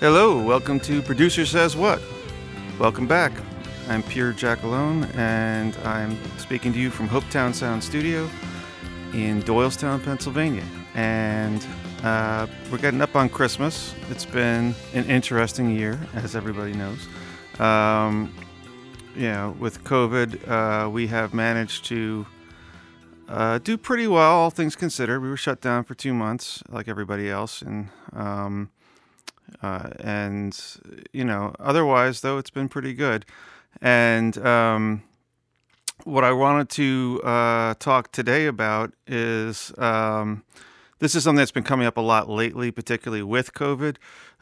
Hello, welcome to Producer Says What. Welcome back. I'm Pierre Jackalone, and I'm speaking to you from Hopetown Sound Studio in Doylestown, Pennsylvania. And uh, we're getting up on Christmas. It's been an interesting year, as everybody knows. Um, you know, with COVID, uh, we have managed to uh, do pretty well, all things considered. We were shut down for two months, like everybody else, and um, uh, and you know, otherwise though, it's been pretty good. And um, what I wanted to uh, talk today about is um, this is something that's been coming up a lot lately, particularly with COVID,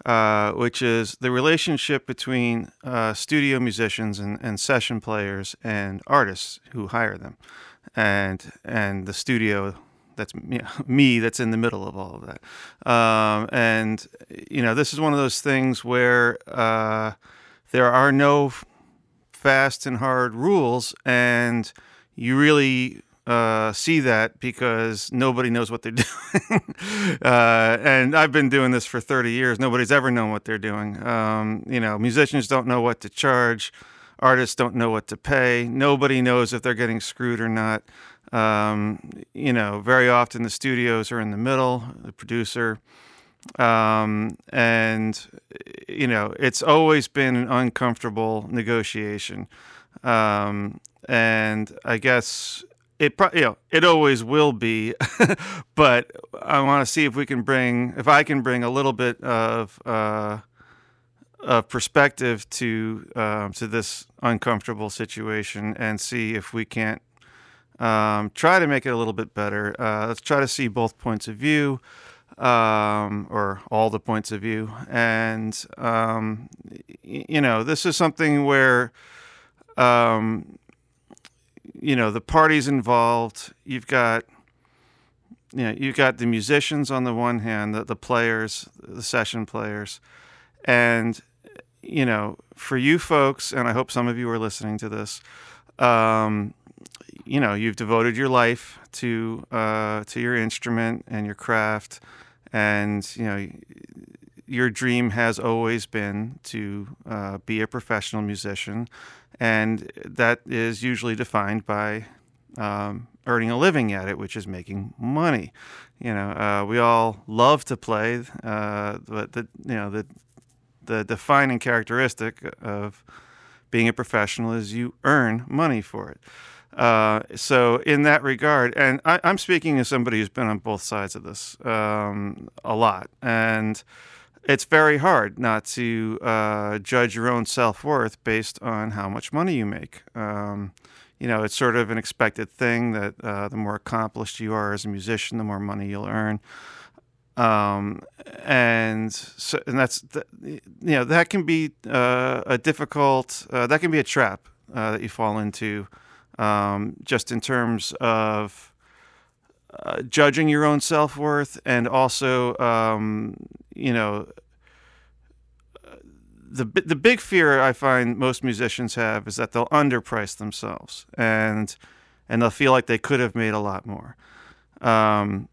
uh, which is the relationship between uh, studio musicians and, and session players and artists who hire them, and and the studio that's me that's in the middle of all of that. Um, and you know, this is one of those things where uh, there are no fast and hard rules, and you really uh, see that because nobody knows what they're doing. uh, and I've been doing this for 30 years. Nobody's ever known what they're doing. Um, you know, musicians don't know what to charge. Artists don't know what to pay. Nobody knows if they're getting screwed or not. Um, you know, very often the studios are in the middle, the producer. Um, and, you know, it's always been an uncomfortable negotiation. Um, and I guess it you know it always will be but i want to see if we can bring if i can bring a little bit of uh, of perspective to um, to this uncomfortable situation and see if we can't um, try to make it a little bit better uh, let's try to see both points of view um, or all the points of view and um, you know this is something where um, you know the parties involved. You've got you know you've got the musicians on the one hand, the, the players, the session players, and you know for you folks, and I hope some of you are listening to this. Um, you know you've devoted your life to uh, to your instrument and your craft, and you know your dream has always been to uh, be a professional musician and that is usually defined by um, earning a living at it, which is making money. You know, uh, we all love to play, uh, but the you know the the defining characteristic of being a professional is you earn money for it. Uh, so in that regard, and I, am speaking as somebody who's been on both sides of this um, a lot, and it's very hard not to uh, judge your own self worth based on how much money you make. Um, you know, it's sort of an expected thing that uh, the more accomplished you are as a musician, the more money you'll earn. Um, and so, and that's you know that can be uh, a difficult uh, that can be a trap uh, that you fall into, um, just in terms of uh, judging your own self worth and also, um, you know, the the big fear I find most musicians have is that they'll underprice themselves and and they'll feel like they could have made a lot more. Um,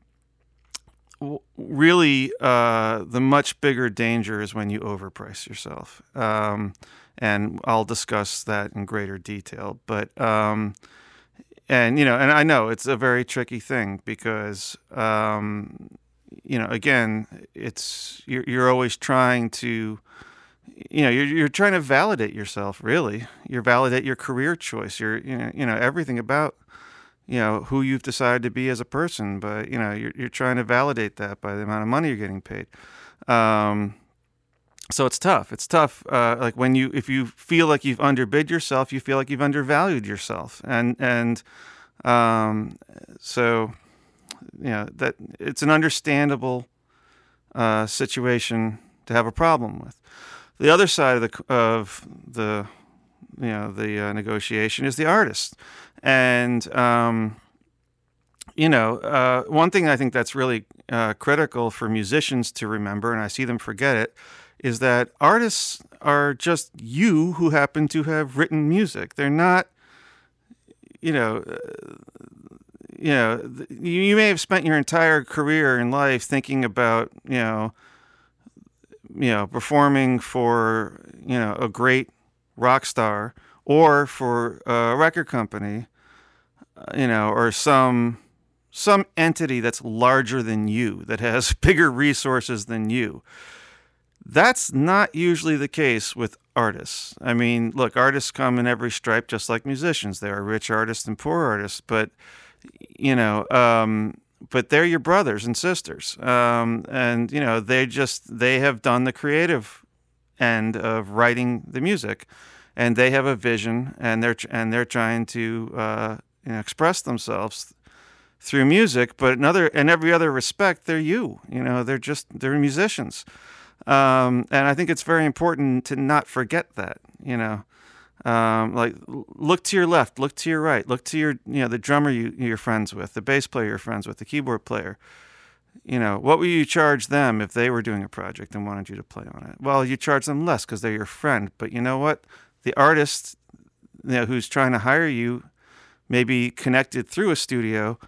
really, uh, the much bigger danger is when you overprice yourself. Um, and I'll discuss that in greater detail. But um, and you know, and I know it's a very tricky thing because um, you know, again, it's you're, you're always trying to, you know, you're, you're trying to validate yourself. Really, you're validate your career choice. You're you know, you know everything about you know who you've decided to be as a person. But you know, you're you're trying to validate that by the amount of money you're getting paid. Um, so it's tough. It's tough. Uh, like when you, if you feel like you've underbid yourself, you feel like you've undervalued yourself, and and um, so you know that it's an understandable uh, situation to have a problem with. The other side of the of the you know the uh, negotiation is the artist, and um, you know uh, one thing I think that's really uh, critical for musicians to remember, and I see them forget it, is that artists are just you who happen to have written music. They're not, you know, uh, you know, you may have spent your entire career in life thinking about, you know, you know, performing for, you know, a great rock star or for a record company, uh, you know, or some some entity that's larger than you, that has bigger resources than you. That's not usually the case with artists. I mean, look, artists come in every stripe, just like musicians. There are rich artists and poor artists, but you know, um, but they're your brothers and sisters, um, and you know, they just they have done the creative end of writing the music, and they have a vision, and they're and they're trying to uh, you know, express themselves through music. But in other in every other respect, they're you. You know, they're just they're musicians. Um, and I think it's very important to not forget that, you know. Um, like look to your left, look to your right, look to your you know the drummer you, you're friends with, the bass player you're friends with, the keyboard player. You know, what would you charge them if they were doing a project and wanted you to play on it? Well, you charge them less because they're your friend. But you know what? The artist, you know, who's trying to hire you, maybe connected through a studio.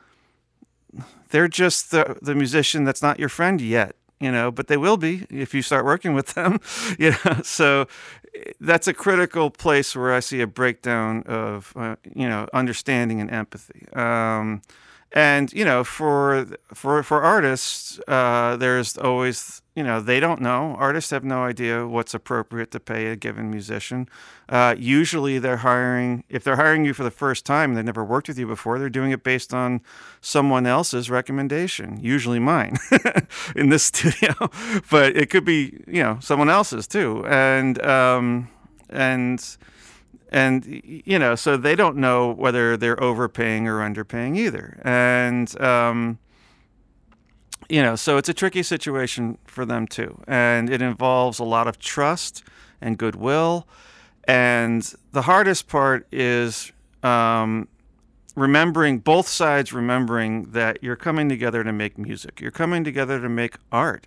They're just the the musician that's not your friend yet you know, but they will be if you start working with them, you know. So that's a critical place where I see a breakdown of, uh, you know, understanding and empathy. Um, and you know, for for for artists, uh, there's always you know they don't know. Artists have no idea what's appropriate to pay a given musician. Uh, usually, they're hiring if they're hiring you for the first time they've never worked with you before. They're doing it based on someone else's recommendation, usually mine in this studio, but it could be you know someone else's too. And um, and and you know so they don't know whether they're overpaying or underpaying either. And um, you know so it's a tricky situation for them too. And it involves a lot of trust and goodwill. And the hardest part is um, remembering both sides remembering that you're coming together to make music. You're coming together to make art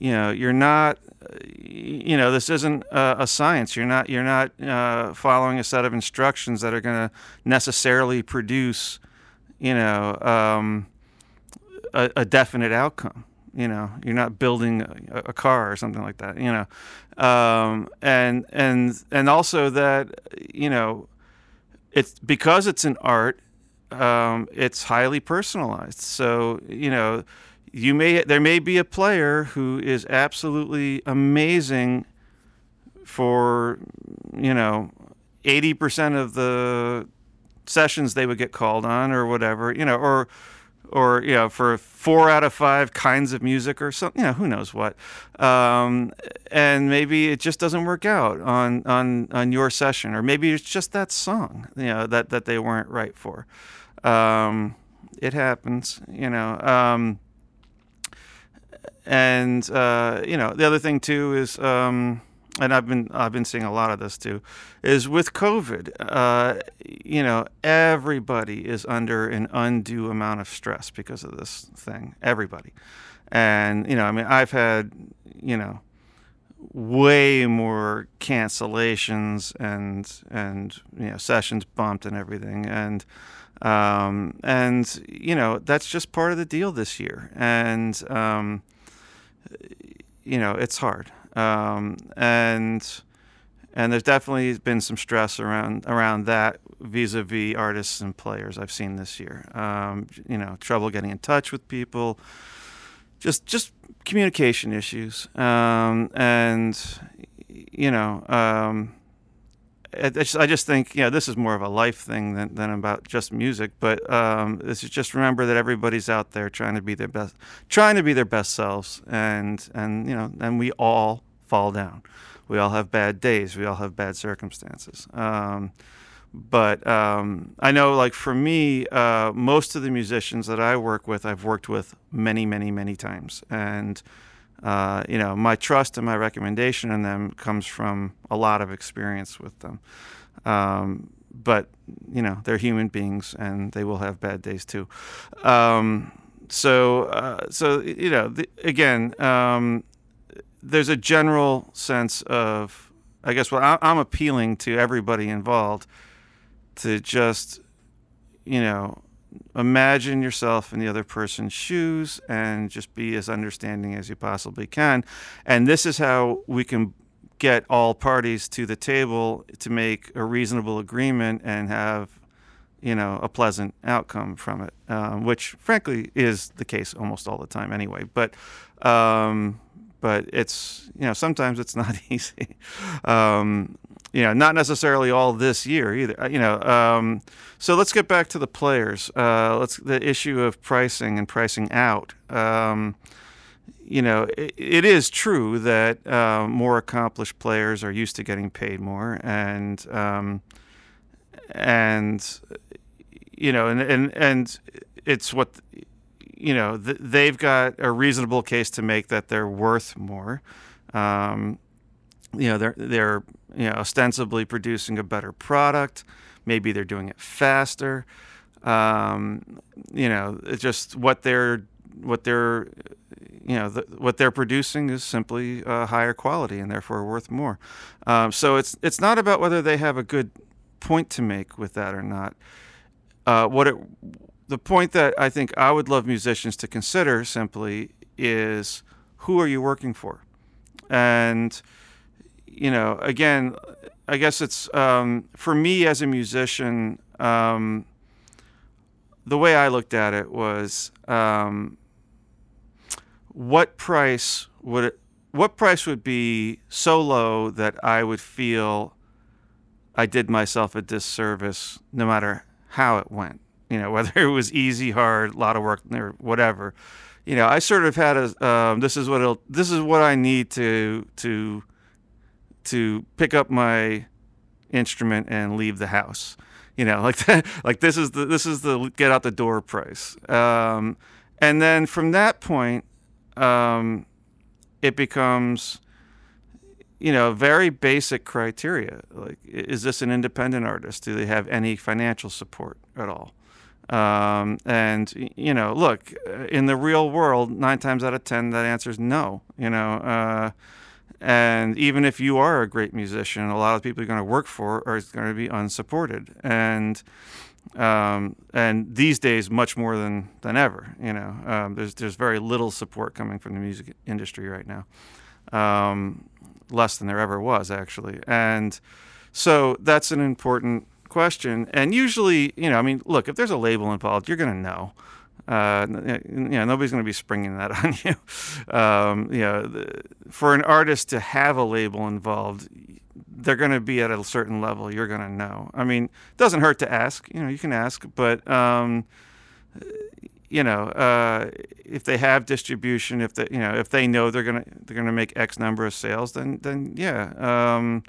you know you're not you know this isn't a, a science. You're not you're not uh, following a set of instructions that are going to necessarily produce you know um, a, a, definite outcome you know. You're not building a, a car or something like that you know. Um, and and and also that you know it's because it's an art um, it's highly personalized. So you know you may there may be a player who is absolutely amazing for you know 80% of the sessions they would get called on or whatever you know or or you know for four out of five kinds of music or something you know who knows what. Um, and maybe it just doesn't work out on on on your session or maybe it's just that song you know that that they weren't right for. Um, it happens you know um, and uh, you know the other thing too is um, and I've been I've been seeing a lot of this too is with COVID uh, you know everybody is under an undue amount of stress because of this thing everybody. And you know I mean I've had you know way more cancellations and and you know sessions bumped and everything. And um, and you know that's just part of the deal this year and um, you know, it's hard. Um, and and there's definitely been some stress around around that vis-a-vis artists and players I've seen this year. Um, you know, trouble getting in touch with people, just just communication issues, um, and you know, um, I just, I just think know this is more of a life thing than, than about just music. But um, this is just remember that everybody's out there trying to be their best, trying to be their best selves, and and you know, and we all fall down. We all have bad days. We all have bad circumstances. Um, but um, I know, like for me, uh, most of the musicians that I work with, I've worked with many, many, many times, and uh, you know, my trust and my recommendation in them comes from a lot of experience with them. Um, but you know, they're human beings, and they will have bad days too. Um, so, uh, so you know, the, again, um, there's a general sense of, I guess, what I'm appealing to everybody involved to just, you know, imagine yourself in the other person's shoes and just be as understanding as you possibly can. And this is how we can get all parties to the table to make a reasonable agreement and have you know a pleasant outcome from it um, which frankly is the case almost all the time anyway but um, but it's you know sometimes it's not easy um, you know not necessarily all this year either uh, you know um, so let's get back to the players uh, let's the issue of pricing and pricing out um, you know, it, it is true that uh, more accomplished players are used to getting paid more, and um, and you know, and and and it's what you know. Th- they've got a reasonable case to make that they're worth more. Um, you know, they're they're you know ostensibly producing a better product. Maybe they're doing it faster. Um, you know, it's just what they're what they're you know the, what they're producing is simply uh, higher quality and therefore worth more. Um, so it's it's not about whether they have a good point to make with that or not. Uh, what it the point that I think I would love musicians to consider simply is who are you working for, and you know again, I guess it's um, for me as a musician. Um, the way I looked at it was um, what price would it, what price would be so low that I would feel I did myself a disservice no matter how it went. You know, whether it was easy, hard, a lot of work, or whatever. You know, I sort of had a um, this is what this is what I need to to to pick up my instrument and leave the house. You know, like that, like this is the this is the get out the door price. Um, and then from that point, um, it becomes you know very basic criteria like is this an independent artist do they have any financial support at all um, and you know look in the real world nine times out of ten that answer is no you know uh, and even if you are a great musician a lot of people you're going to work for are going to be unsupported and um, and these days much more than than ever. You know, um, there's there's very little support coming from the music industry right now, um, less than there ever was actually, and so that's an important question. And usually, you know, I mean, look, if there's a label involved, you're going to know. Uh, nobody's going to be springing that on you. Um, you know, the, for an artist to have a label involved, they're going to be at a certain level. You're going to know. I mean, it doesn't hurt to ask. You know, you can ask, but um, you know, uh, if they have distribution, if they, you know, if they know they're gonna they're gonna make X number of sales, then then yeah, um,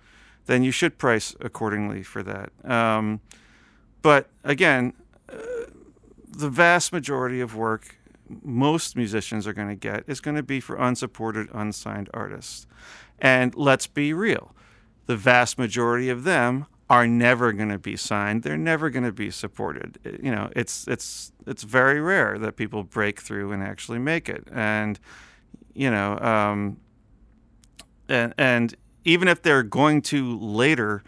then you should price accordingly for that. Um, but again, uh, the vast majority of work most musicians are going to get is going to be for unsupported, unsigned artists. And let's be real the vast majority of them are never going to be signed. They're never going to be supported. You know, it's it's it's very rare that people break through and actually make it. And you know, um, and and even if they're going to later,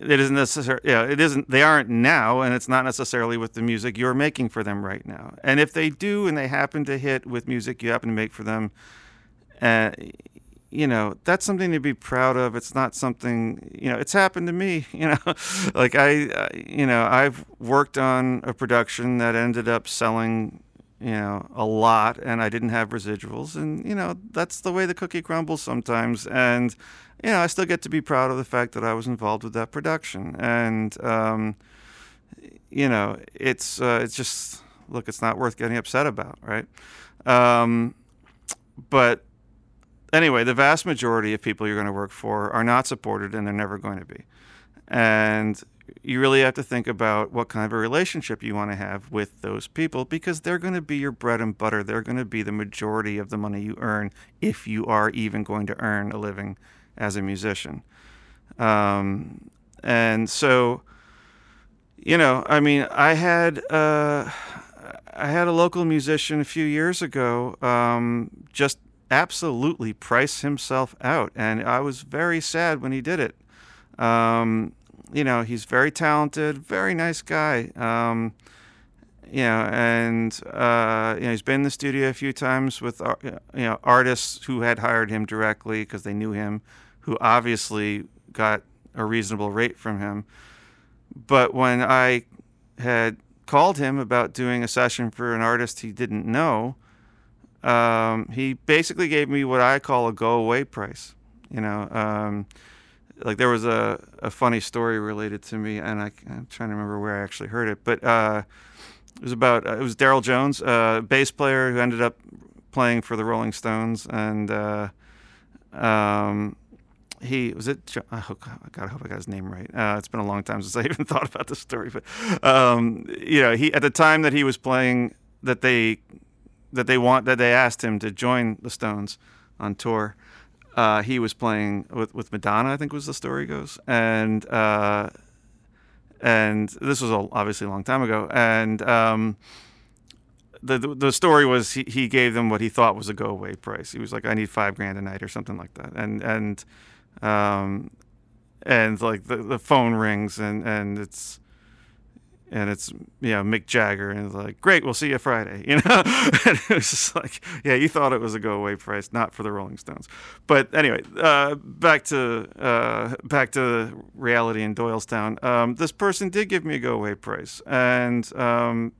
it isn't necessarily. Yeah, it isn't. They aren't now, and it's not necessarily with the music you're making for them right now. And if they do, and they happen to hit with music you happen to make for them, uh, you know that's something to be proud of it's not something you know it's happened to me you know like I, you know i've worked on a production that ended up selling you know a lot and i didn't have residuals and you know that's the way the cookie crumbles sometimes and you know i still get to be proud of the fact that i was involved with that production and um, you know it's uh, it's just look it's not worth getting upset about right um, but anyway, the vast majority of people you're going to work for are not supported and they're never going to be. And you really have to think about what kind of a relationship you want to have with those people because they're going to be your bread and butter. They're going to be the majority of the money you earn if you are even going to earn a living as a musician. Um, and so, you know, I mean, I had uh, I had a local musician a few years ago um, just absolutely price himself out. And I was very sad when he did it. Um, you know, he's very talented, very nice guy. Um, you know, and uh, you know he's been in the studio a few times with uh, you know artists who had hired him directly because they knew him, who obviously got a reasonable rate from him. But when I had called him about doing a session for an artist he didn't know, um, he basically gave me what I call a go away price. You know, um, like there was a, a funny story related to me, and I, am trying to remember where I actually heard it, but uh, it was about uh, it was Darryl Jones, a uh, bass player who ended up playing for the Rolling Stones, and uh, um, he was it. Oh God, I hope I got his name right. Uh, it's been a long time since I even thought about this story, but um, you know, he at the time that he was playing, that they that they want that they asked him to join the Stones on tour. Uh, he was playing with, with Madonna, I think was the story goes, and uh, and this was a, obviously a long time ago, and um, the, the, the story was he, he gave them what he thought was a go away price. He was like, I need five grand a night or something like that, and and um, and like the, the phone rings and and it's and it's you know Mick Jagger and it's like great we'll see you Friday you know? And it was just like yeah you thought it was a go away price not for the Rolling Stones. But anyway uh, back to uh, back to reality in Doylestown. Um, this person did give me a go away price and um,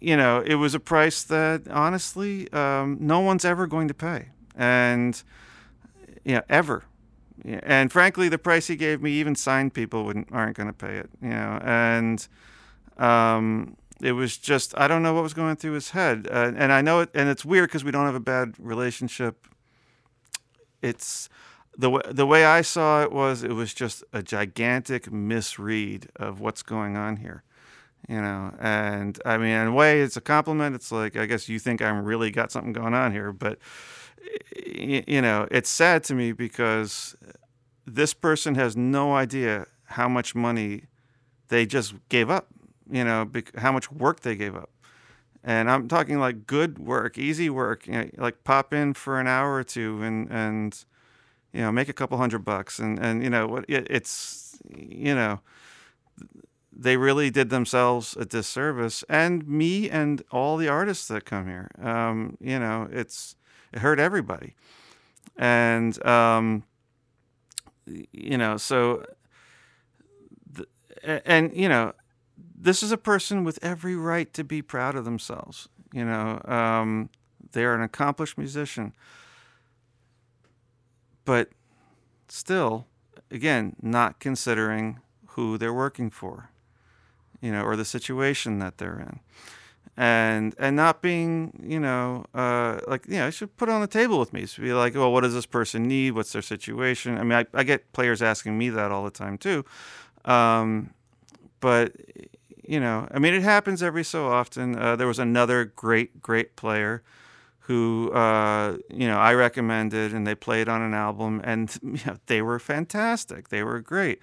you know it was a price that honestly um, no one's ever going to pay. And you know ever yeah, and frankly, the price he gave me, even signed people wouldn't aren't going to pay it. You know, and um, it was just I don't know what was going through his head, uh, and I know it, and it's weird because we don't have a bad relationship. It's the way the way I saw it was it was just a gigantic misread of what's going on here, you know. And I mean, in a way, it's a compliment. It's like I guess you think I'm really got something going on here, but you know, it's sad to me because this person has no idea how much money they just gave up, you know, how much work they gave up. And I'm talking like good work, easy work, you know, like pop in for an hour or two and, and, you know, make a couple hundred bucks. And, and, you know, what it's, you know, they really did themselves a disservice and me and all the artists that come here. Um, you know, it's, it hurt everybody. And, um, you know, so, and, you know, this is a person with every right to be proud of themselves. You know, um, they're an accomplished musician. But still, again, not considering who they're working for, you know, or the situation that they're in and and not being you know uh, like you know I should put it on the table with me. So be like well what does this person need? What's their situation? I mean i, I get players asking me that all the time too. Um, but you know i mean it happens every so often. Uh, there was another great great player who uh, you know i recommended and they played on an album and you know, they were fantastic. They were great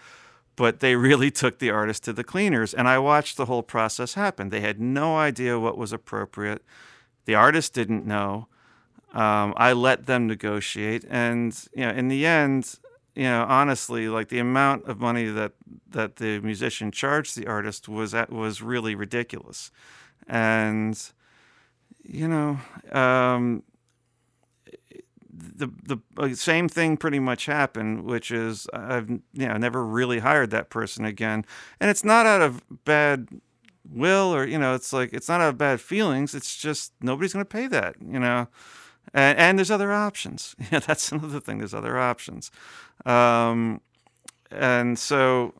but they really took the artist to the cleaners. And I watched the whole process happen. They had no idea what was appropriate. The artist didn't know. Um, I let them negotiate, and you know, in the end, you know, honestly, like the amount of money that that the musician charged the artist was at, was really ridiculous, and you know, um, the the uh, same thing pretty much happened, which is I've you know never really hired that person again, and it's not out of bad will or you know it's like it's not out of bad feelings. It's just nobody's going to pay that, you know, and, and there's other options. Yeah, that's another thing. There's other options, um, and so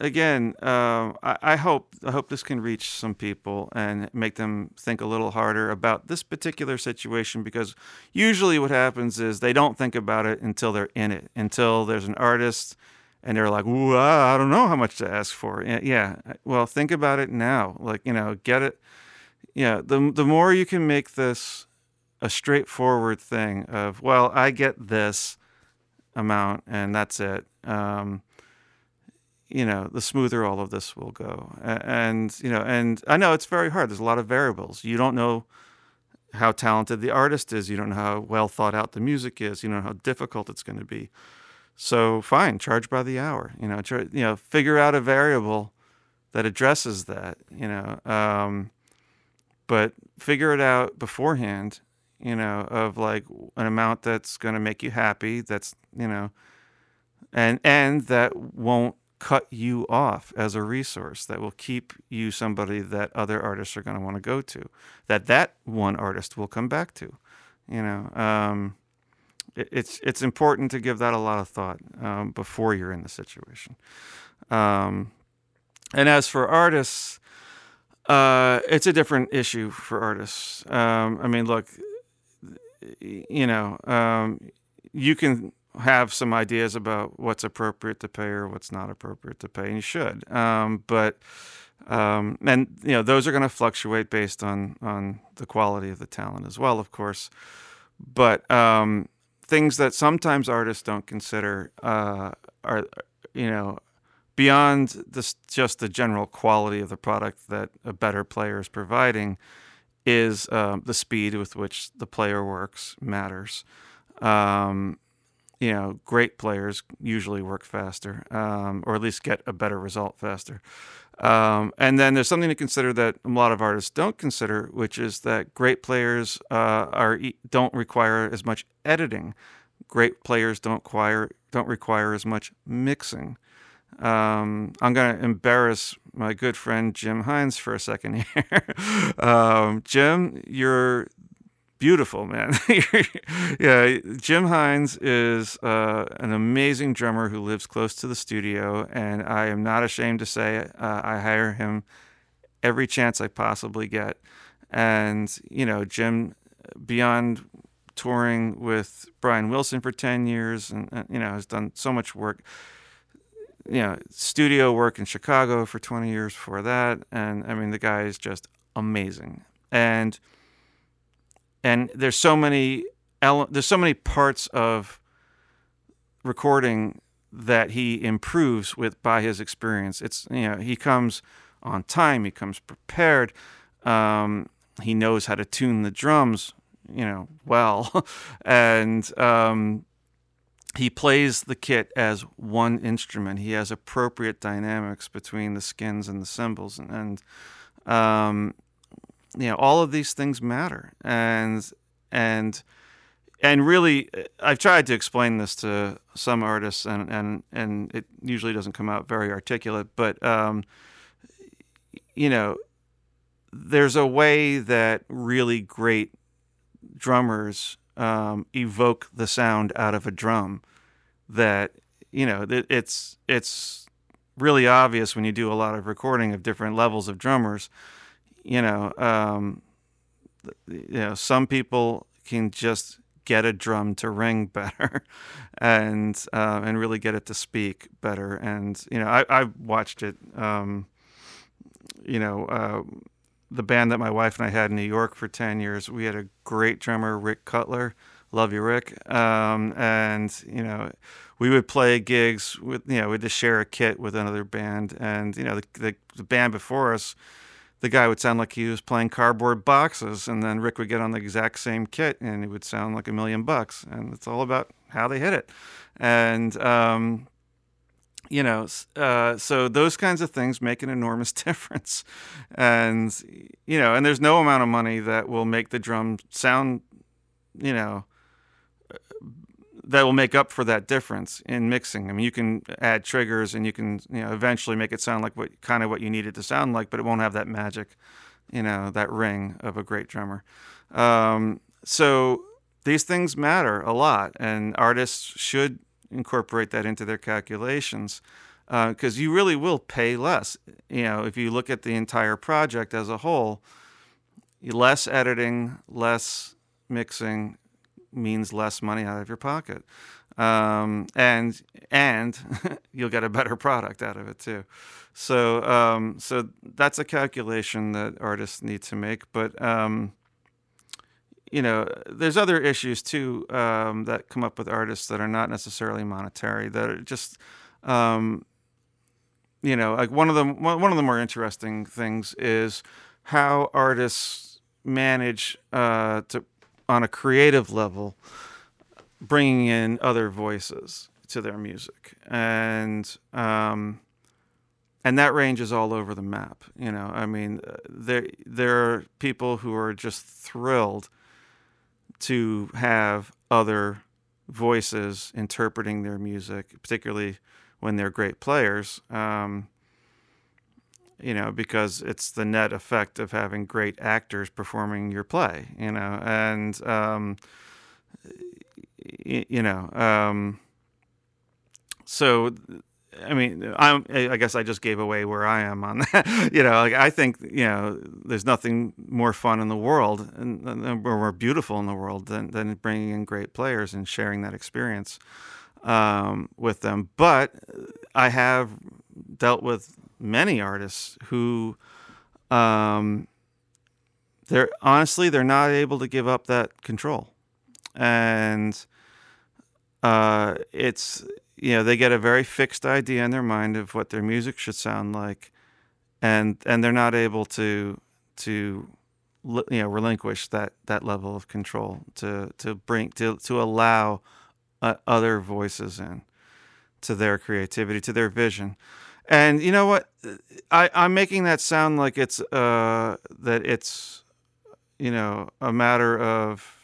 again, uh, I, I, hope I hope this can reach some people and make them think a little harder about this particular situation because usually what happens is they don't think about it until they're in it, until there's an artist and they're like, "Ooh, I don't know how much to ask for." Yeah, well, think about it now. Like you know, get it. Yeah, the the more you can make this a straightforward thing of, well, I get this amount and that's it. Um, you know, the smoother all of this will go. And, you know, and I know it's very hard. There's a lot of variables. You don't know how talented the artist is. You don't know how well thought out the music is. You don't know how difficult it's going to be. So fine, charge by the hour. You know, you know, figure out a variable that addresses that. You know, um, but figure it out beforehand. You know, of like an amount that's going to make you happy. That's you know, and and that won't cut you off as a resource that will keep you somebody that other artists are going to want to go to that that one artist will come back to you know? Um, it, it's it's important to give that a lot of thought um, before you're in the situation. Um, and as for artists uh, it's a different issue for artists. Um, i mean look you know um, you can have some ideas about what's appropriate to pay or what's not appropriate to pay, and you should. Um, but um, and you know those are going to fluctuate based on on the quality of the talent as well, of course. But um, things that sometimes artists don't consider uh, are you know beyond this just the general quality of the product that a better player is providing is um, the speed with which the player works matters. Um, you know, great players usually work faster, um, or at least get a better result faster. Um, and then there's something to consider that a lot of artists don't consider, which is that great players uh, are don't require as much editing. Great players don't require don't require as much mixing. Um, I'm going to embarrass my good friend Jim Hines for a second here. um, Jim, you're beautiful, man. yeah, Jim Hines is uh, an amazing drummer who lives close to the studio, and I am not ashamed to say uh, I hire him every chance I possibly get. And you know, Jim, beyond touring with Brian Wilson for ten years, and, you know, has done so much work. You know, studio work in Chicago for 20 years before that. And I mean, the guy is just amazing. And and there's so many ele- there's so many parts of recording that he improves with by his experience. It's you know he comes on time, he comes prepared, um, he knows how to tune the drums, you know, well, and um, he plays the kit as one instrument. He has appropriate dynamics between the skins and the cymbals, and, and um, you know all of these things matter. And and and really i've tried to explain this to some artists and and and it usually doesn't come out very articulate but um, you know there's a way that really great drummers um, evoke the sound out of a drum that you know it's it's really obvious when you do a lot of recording of different levels of drummers you know, um, you know, some people can just get a drum to ring better, and uh, and really get it to speak better. And you know, I I watched it. Um, you know, uh, the band that my wife and I had in New York for ten years, we had a great drummer, Rick Cutler. Love you, Rick. Um, and you know, we would play gigs with you know, we'd just share a kit with another band, and you know, the, the, the band before us the guy would sound like he was playing cardboard boxes, and then Rick would get on the exact same kit, and it would sound like a million bucks. And it's all about how they hit it, and um, you know, uh, so those kinds of things make an enormous difference. And you know, and there's no amount of money that will make the drum sound, you know, that will make up for that difference in mixing. I mean, you can add triggers and you can, you know, eventually make it sound like what kind of what you need it to sound like, but it won't have that magic, you know, that ring of a great drummer. Um, so these things matter a lot, and artists should incorporate that into their calculations because uh, you really will pay less. You know, if you look at the entire project as a whole, less editing, less mixing, means less money out of your pocket, um, and and you'll get a better product out of it too. So um, so that's a calculation that artists need to make, but. Um, you know, there's other issues too um, that come up with artists that are not necessarily monetary. That are just, um, you know, like one of the one of the more interesting things is how artists manage uh, to on a creative level, bringing in other voices to their music. And, um, and that range is all over the map. You know, I mean, uh, there there are people who are just thrilled to have other voices interpreting their music, particularly when they're great players. Um, you know, because it's the net effect of having great actors performing your play. You know, and um, y- you know, um, so I mean, I'm, I guess I just gave away where I am on that. you know, like I think, you know, there's nothing more fun in the world and, and more beautiful in the world than, than bringing in great players and sharing that experience um, with them. But I have dealt with many artists who, um, they're honestly, they're not able to give up that control. And uh, it's, you know they get a very fixed idea in their mind of what their music should sound like and and they're not able to to you know relinquish that that level of control to to bring to to allow uh, other voices in to their creativity to their vision and you know what i i'm making that sound like it's uh that it's you know a matter of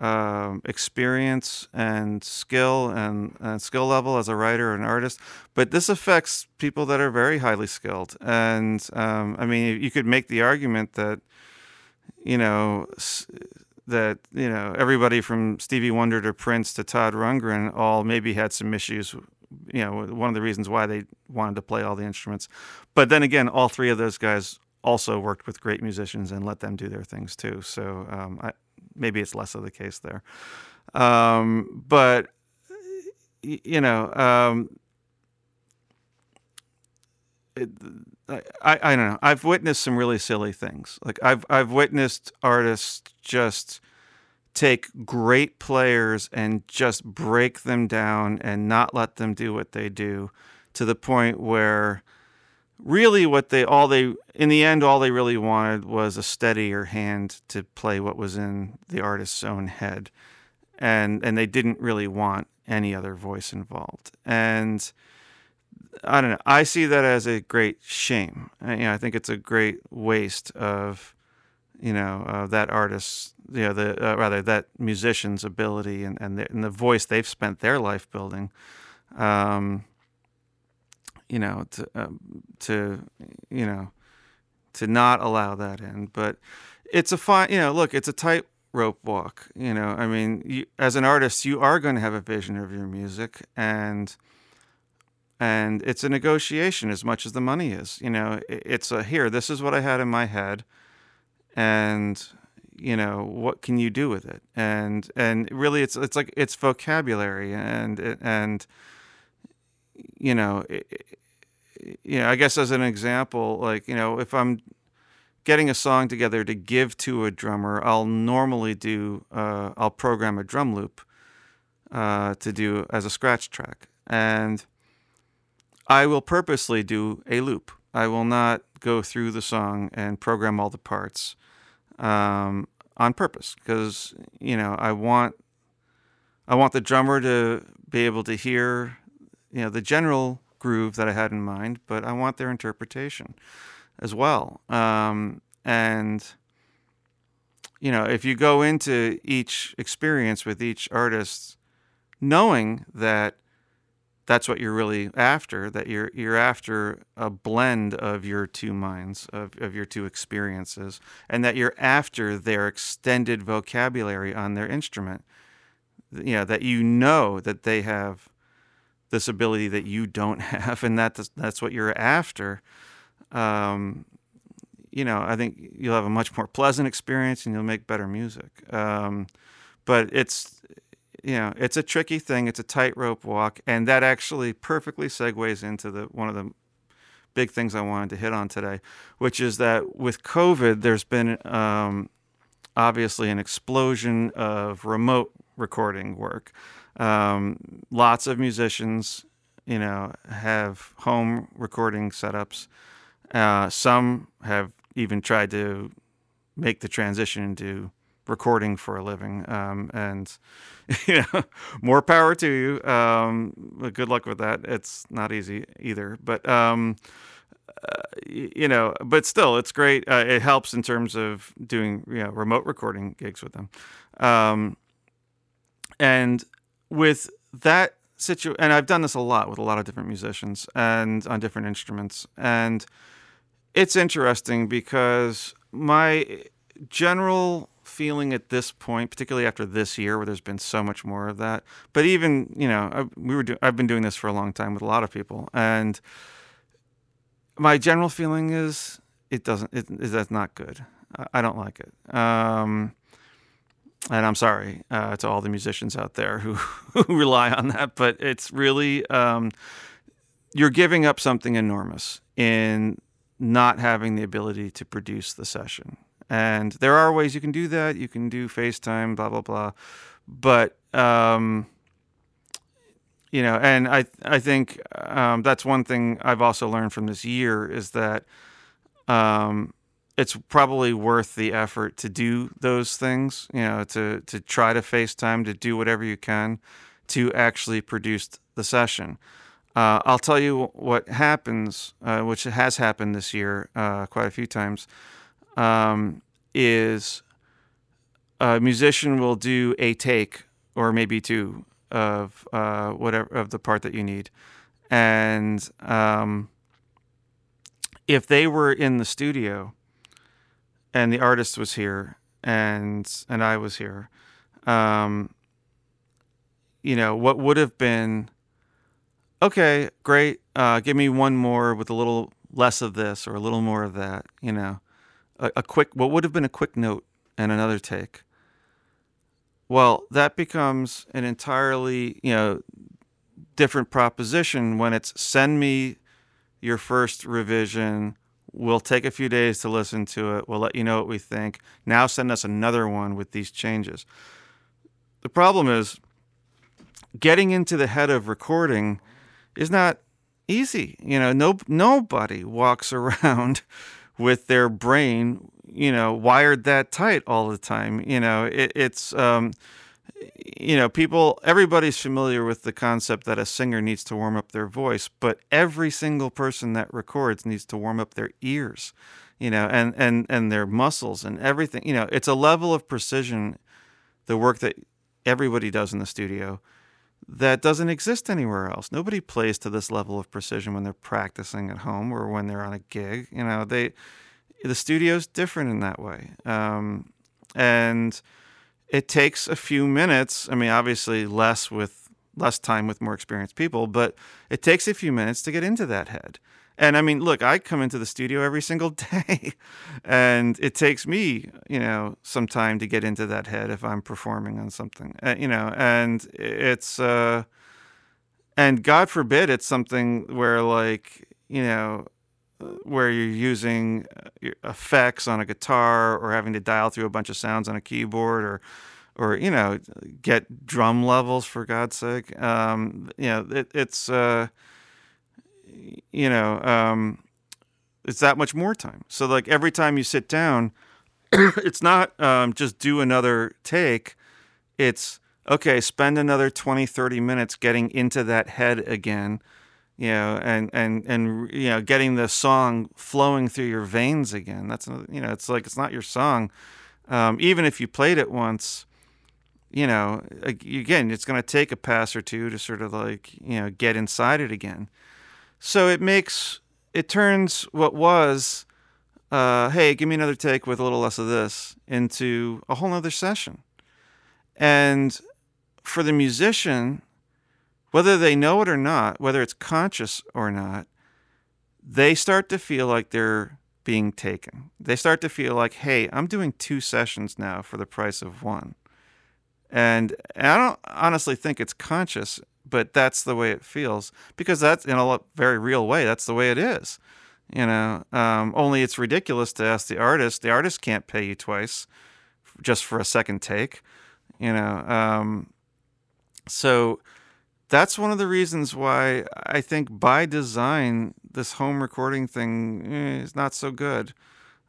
um, experience and skill and, and, skill level as a writer or an artist, but this affects people that are very highly skilled. And um, I mean, you could make the argument that you know that you know everybody from Stevie Wonder to Prince to Todd Rundgren all maybe had some issues. You know, one of the reasons why they wanted to play all the instruments, but then again, all three of those guys also worked with great musicians and let them do their things too. So um, I, maybe it's less of the case there. Um, but you know, um, it, I, I don't know. I've witnessed some really silly things. Like I've I've witnessed artists just take great players and just break them down and not let them do what they do to the point where really what they all they in the end all they really wanted was a steadier hand to play what was in the artist's own head. And and they didn't really want any other voice involved. And i don't know i see that as a great shame. I, you know, I think it's a great waste of you know uh, that artist's you know the uh, rather that musician's ability and and the, and the voice they've spent their life building um, you know, to um, to you know, to not allow that in. But it's a fine, you know, look, it's a tight rope walk. You know, I mean, you, as an artist, you are going to have a vision of your music, and and it's a negotiation as much as the money is. You know, it's a here. This is what I had in my head, and you know what can you do with it and and really it's it's like it's vocabulary and and you know you know, I guess as an example, like, you know, if I'm getting a song together to give to a drummer, I'll normally do, uh, I'll program a drum loop uh, to do as a scratch track. And I will purposely do a loop. I will not go through the song and program all the parts um, on purpose because, you know, I want. I want the drummer to be able to hear, you know, the general groove that I had in mind, but I want their interpretation as well. Um, and you know, if you go into each experience with each artist, knowing that that's what you're really after, that you're you're after a blend of your two minds, of, of your two experiences, and that you're after their extended vocabulary on their instrument. You know, that you know that they have this ability that you don't have, and that's that's what you're after. Um, you know, I think you'll have a much more pleasant experience, and you'll make better music. Um, but it's you know, it's a tricky thing. It's a tightrope walk, and that actually perfectly segues into the one of the big things I wanted to hit on today, which is that with COVID, there's been um, obviously an explosion of remote recording work. Um, lots of musicians, you know, have home recording setups. Uh, some have even tried to make the transition into recording for a living. Um, and you know, more power to you. Um, good luck with that. It's not easy either, but um, uh, you know, but still, it's great. Uh, it helps in terms of doing you know remote recording gigs with them. Um, and with that situation, and I've done this a lot with a lot of different musicians and on different instruments, and it's interesting because my general feeling at this point, particularly after this year, where there's been so much more of that. But even you know, I, we were do, I've been doing this for a long time with a lot of people, and my general feeling is it doesn't. It, it that's not good. I, I don't like it. Um, and I'm sorry uh, to all the musicians out there who, who rely on that, but it's really um, you're giving up something enormous in not having the ability to produce the session. And there are ways you can do that. You can do FaceTime, blah blah blah, but um, you know, and I I think um, that's one thing I've also learned from this year is that um, it's probably worth the effort to do those things. You know, to to try to FaceTime, to do whatever you can to actually produce the session. Uh, I'll tell you what happens, uh, which has happened this year uh, quite a few times, um, is a musician will do a take or maybe two of uh, whatever of the part that you need, and um, if they were in the studio and the artist was here and and I was here, um, you know what would have been okay, great. Uh, give me one more with a little less of this or a little more of that. You know, a, a quick what would have been a quick note and another take. Well, that becomes an entirely you know different proposition when it's send me your first revision. We'll take a few days to listen to it. We'll let you know what we think. Now send us another one with these changes. The problem is getting into the head of recording is not easy. You know, no nobody walks around with their brain, you know, wired that tight all the time. You know, it, it's um, you know, people, everybody's familiar with the concept that a singer needs to warm up their voice, but every single person that records needs to warm up their ears, you know, and, and, and their muscles and everything. You know, it's a level of precision, the work that everybody does in the studio that doesn't exist anywhere else. Nobody plays to this level of precision when they're practicing at home or when they're on a gig. You know, they, the studio's different in that way. Um, and, it takes a few minutes. I mean, obviously less with less time with more experienced people, but it takes a few minutes to get into that head. And I mean, look, I come into the studio every single day, and it takes me, you know, some time to get into that head if I'm performing on something, uh, you know, and it's, uh, and God forbid it's something where, like, you know, where you're using uh, effects on a guitar or having to dial through a bunch of sounds on a keyboard or or you know get drum levels for God's sake. Um, you know it, it's uh, you know um, it's that much more time. So like every time you sit down, it's not um, just do another take. It's okay, spend another 20, 30 minutes getting into that head again you know, and and and you know, getting the song flowing through your veins again. That's you know, it's like it's not your song. Um, even if you played it once, you know, again, it's going to take a pass or two to sort of like you know get inside it again. So it makes it turns what was, uh, hey, give me another take with a little less of this, into a whole nother session. And for the musician, whether they know it or not, whether it's conscious or not, they start to feel like they're being taken. They start to feel like, hey, I'm doing two sessions now for the price of one. And I don't honestly think it's conscious, but that's the way it feels because that's in a very real way. That's the way it is. You know, um, only it's ridiculous to ask the artist. The artist can't pay you twice just for a second take. You know, um, so that's one of the reasons why I think by design this home recording thing eh, is not so good.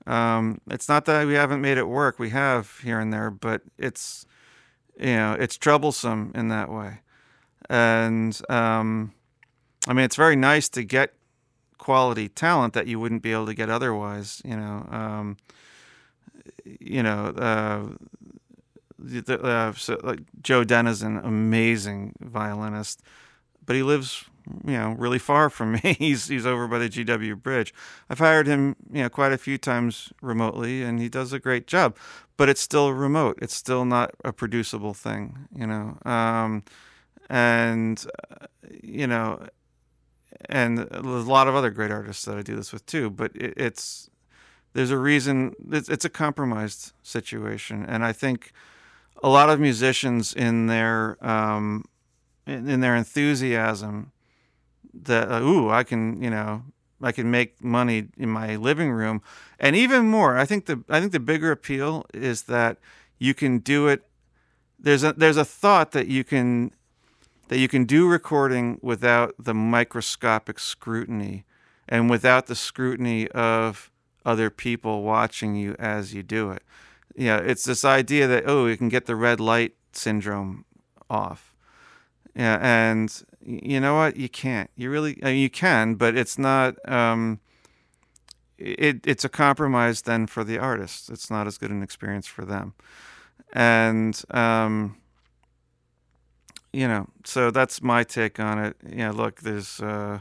Um, it's not that we haven't made it work. We have here and there, but it's you know it's troublesome in that way. And um, I mean, it's very nice to get quality talent that you wouldn't be able to get otherwise. You know, um, you know, uh, the, uh, so, like Joe amazing violinist, but he lives you know really far from me. he's he's over by the GW Bridge. I've hired him you know quite a few times remotely, and he does a great job. But it's still remote. It's still not a producible thing. You know, um, and uh, you know, and there's a lot of other great artists that I do this with too. But it, it's there's a reason. It's, it's a compromised situation, and I think a lot of musicians in their um, in, in their enthusiasm that uh, ooh I can you know I can make money in my living room and even more I think the I think the bigger appeal is that you can do it there's a there's a thought that you can that you can do recording without the microscopic scrutiny and without the scrutiny of other people watching you as you do it. Yeah, it's this idea that oh, you can get the red light syndrome off. Yeah, and you know what? You can't. You really, I mean, you can, but it's not. Um, it it's a compromise then for the artist. It's not as good an experience for them, and um, you know, so that's my take on it. You know, look, there's, uh,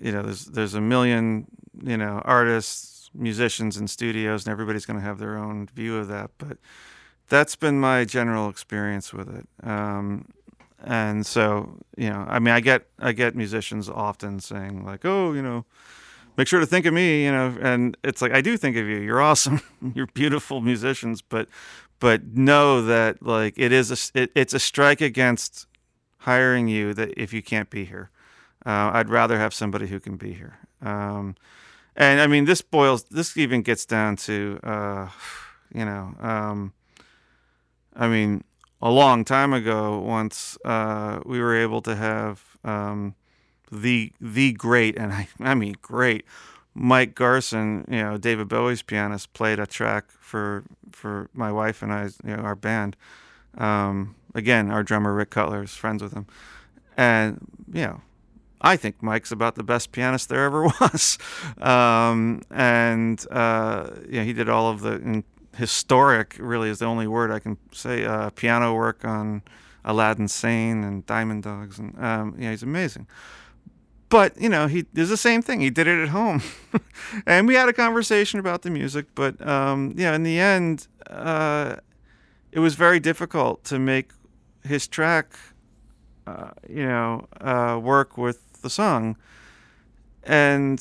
you know, there's there's a million, you know, artists, musicians, and studios, and everybody's going to have their own view of that. But that's been my general experience with it. Um, and so, you know, I mean, I get I get musicians often saying like, oh, you know, make sure to think of me, you know, and it's like I do think of you. You're awesome. You're beautiful musicians, but but know that like it is a it, it's a strike against hiring you that if you can't be here. Uh, I'd rather have somebody who can be here. Um, and I mean, this boils. This even gets down to, uh, you know, um, I mean, a long time ago, once uh, we were able to have um, the the great, and I, I mean great, Mike Garson, you know, David Bowie's pianist, played a track for for my wife and I, you know, our band. Um, again, our drummer Rick Cutler is friends with him, and you know, I think Mike's about the best pianist there ever was. Um, and uh, yeah, he did all of the historic, really is the only word I can say, uh, piano work on Aladdin Sane and Diamond Dogs, and um, yeah, he's amazing but you know he does the same thing. He did it at home. And we had a conversation about the music but um, yeah in the end uh, it was very difficult to make his track uh, you know uh, work with the song. And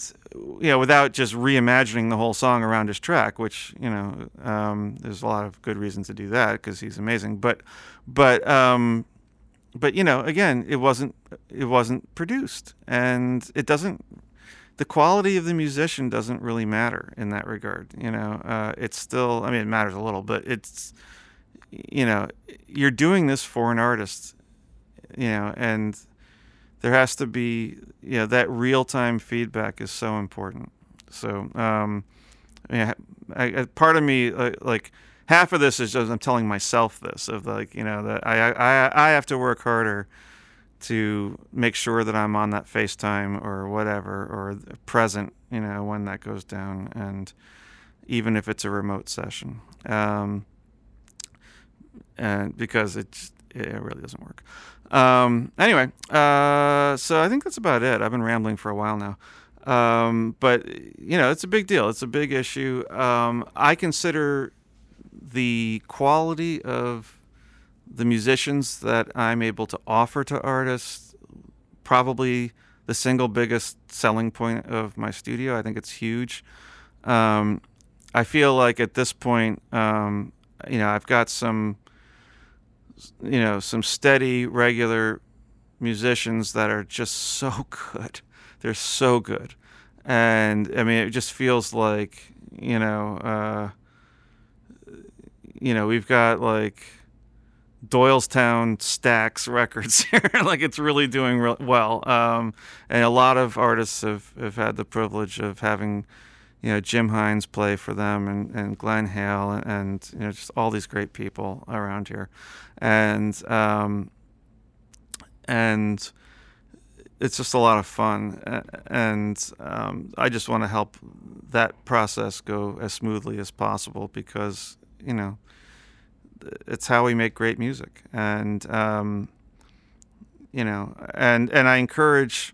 you know without just reimagining the whole song around his track which you know um, there's a lot of good reasons to do that because he's amazing. But but um, but you know, again, it wasn't it wasn't produced, and it doesn't. The quality of the musician doesn't really matter in that regard. You know, uh, it's still. I mean, it matters a little, but it's. You know, you're doing this for an artist. You know, and there has to be. You know, that real time feedback is so important. So, um, yeah, I, I, part of me uh, like half of this is just I'm telling myself this of like you know that I I I have to work harder to make sure that I'm on that FaceTime or whatever or present you know when that goes down and even if it's a remote session um, and because it it really doesn't work. Um, anyway, uh, so I think that's about it. I've been rambling for a while now. Um, but you know, it's a big deal. It's a big issue. Um, I consider the quality of the musicians that I'm able to offer to artists probably the single biggest selling point of my studio. I think it's huge. Um, I feel like at this point, um, you know, I've got some, you know, some steady, regular musicians that are just so good. They're so good. And I mean, it just feels like, you know, uh, you know, we've got like Doylestown Stacks Records here. like it's really doing re- well. Um, and a lot of artists have, have had the privilege of having, you know Jim Hines play for them and, and Glenn Hale and, and you know just all these great people around here, and um, and it's just a lot of fun, and um, I just want to help that process go as smoothly as possible because you know it's how we make great music, and um, you know, and and I encourage,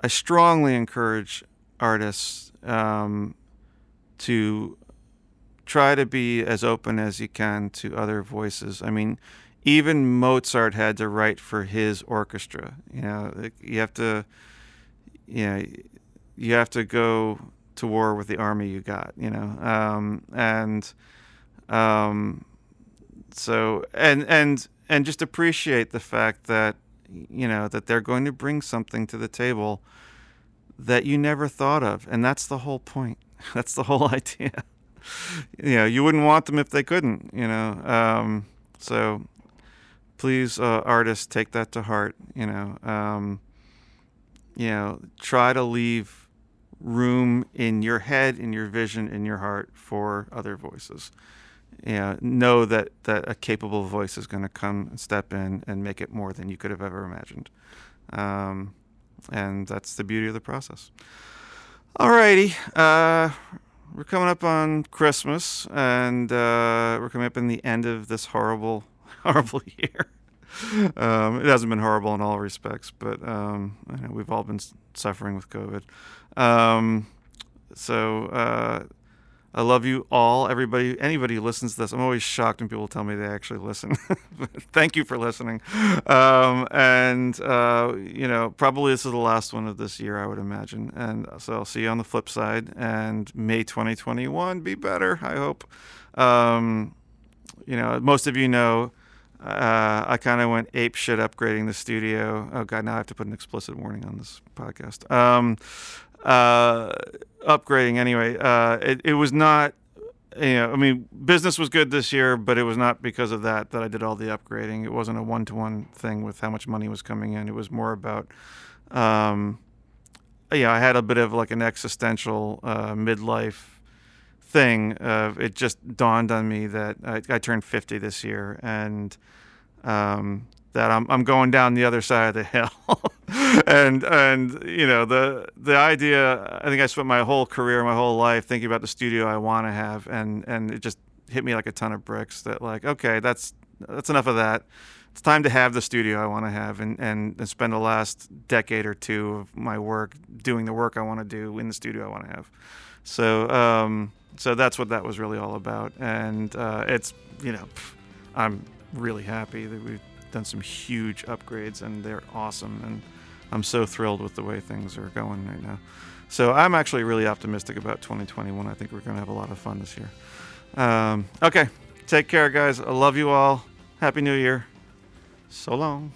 I strongly encourage artists um, to try to be as open as you can to other voices. I mean, even Mozart had to write for his orchestra. You know, you have to, you know, you have to go to war with the army you got. You know, um, and um, so and and and just appreciate the fact that you know that they're going to bring something to the table that you never thought of. And that's the whole point. That's the whole idea. you know, you wouldn't want them if they couldn't, you know. Um, so please, uh, artists, take that to heart, you know. Um, you know, try to leave room in your head, in your vision, in your heart for other voices. You know, know that, that a capable voice is going to come and step in and make it more than you could have ever imagined. Um, and that's the beauty of the process. Alrighty, uh, we're coming up on Christmas, and uh, we're coming up in the end of this horrible, horrible year. Um, it hasn't been horrible in all respects, but um, we've all been suffering with COVID. Um, so uh, I love you all, everybody, anybody who listens to this. I'm always shocked when people tell me they actually listen. Thank you for listening. Um, and, uh, you know, probably this is the last one of this year, I would imagine. And so I'll see you on the flip side. And May 2021 be better, I hope. Um, you know, most of you know. Uh, I kind of went ape shit upgrading the studio. Oh god, now I have to put an explicit warning on this podcast. Um, uh, upgrading anyway. Uh, it, it was not, you know, I mean, business was good this year, but it was not because of that that I did all the upgrading. It wasn't a one to one thing with how much money was coming in. It was more about, um, yeah, I had a bit of like an existential uh, midlife thing. Uh, it just dawned on me that I, I turned 50 this year and um, that I'm, I'm going down the other side of the hill. and and you know the the idea I think I spent my whole career, my whole life thinking about the studio I want to have, and and it just hit me like a ton of bricks. That like okay, that's that's enough of that. It's time to have the studio I want to have, and, and and spend the last decade or two of my work doing the work I want to do in the studio I want to have. So um, so that's what that was really all about, and uh, it's you know I'm really happy that we've done some huge upgrades, and they're awesome and I'm so thrilled with the way things are going right now. So I'm actually really optimistic about 2021. I think we're going to have a lot of fun this year. Um, okay, take care, guys. I love you all. Happy New Year. So long.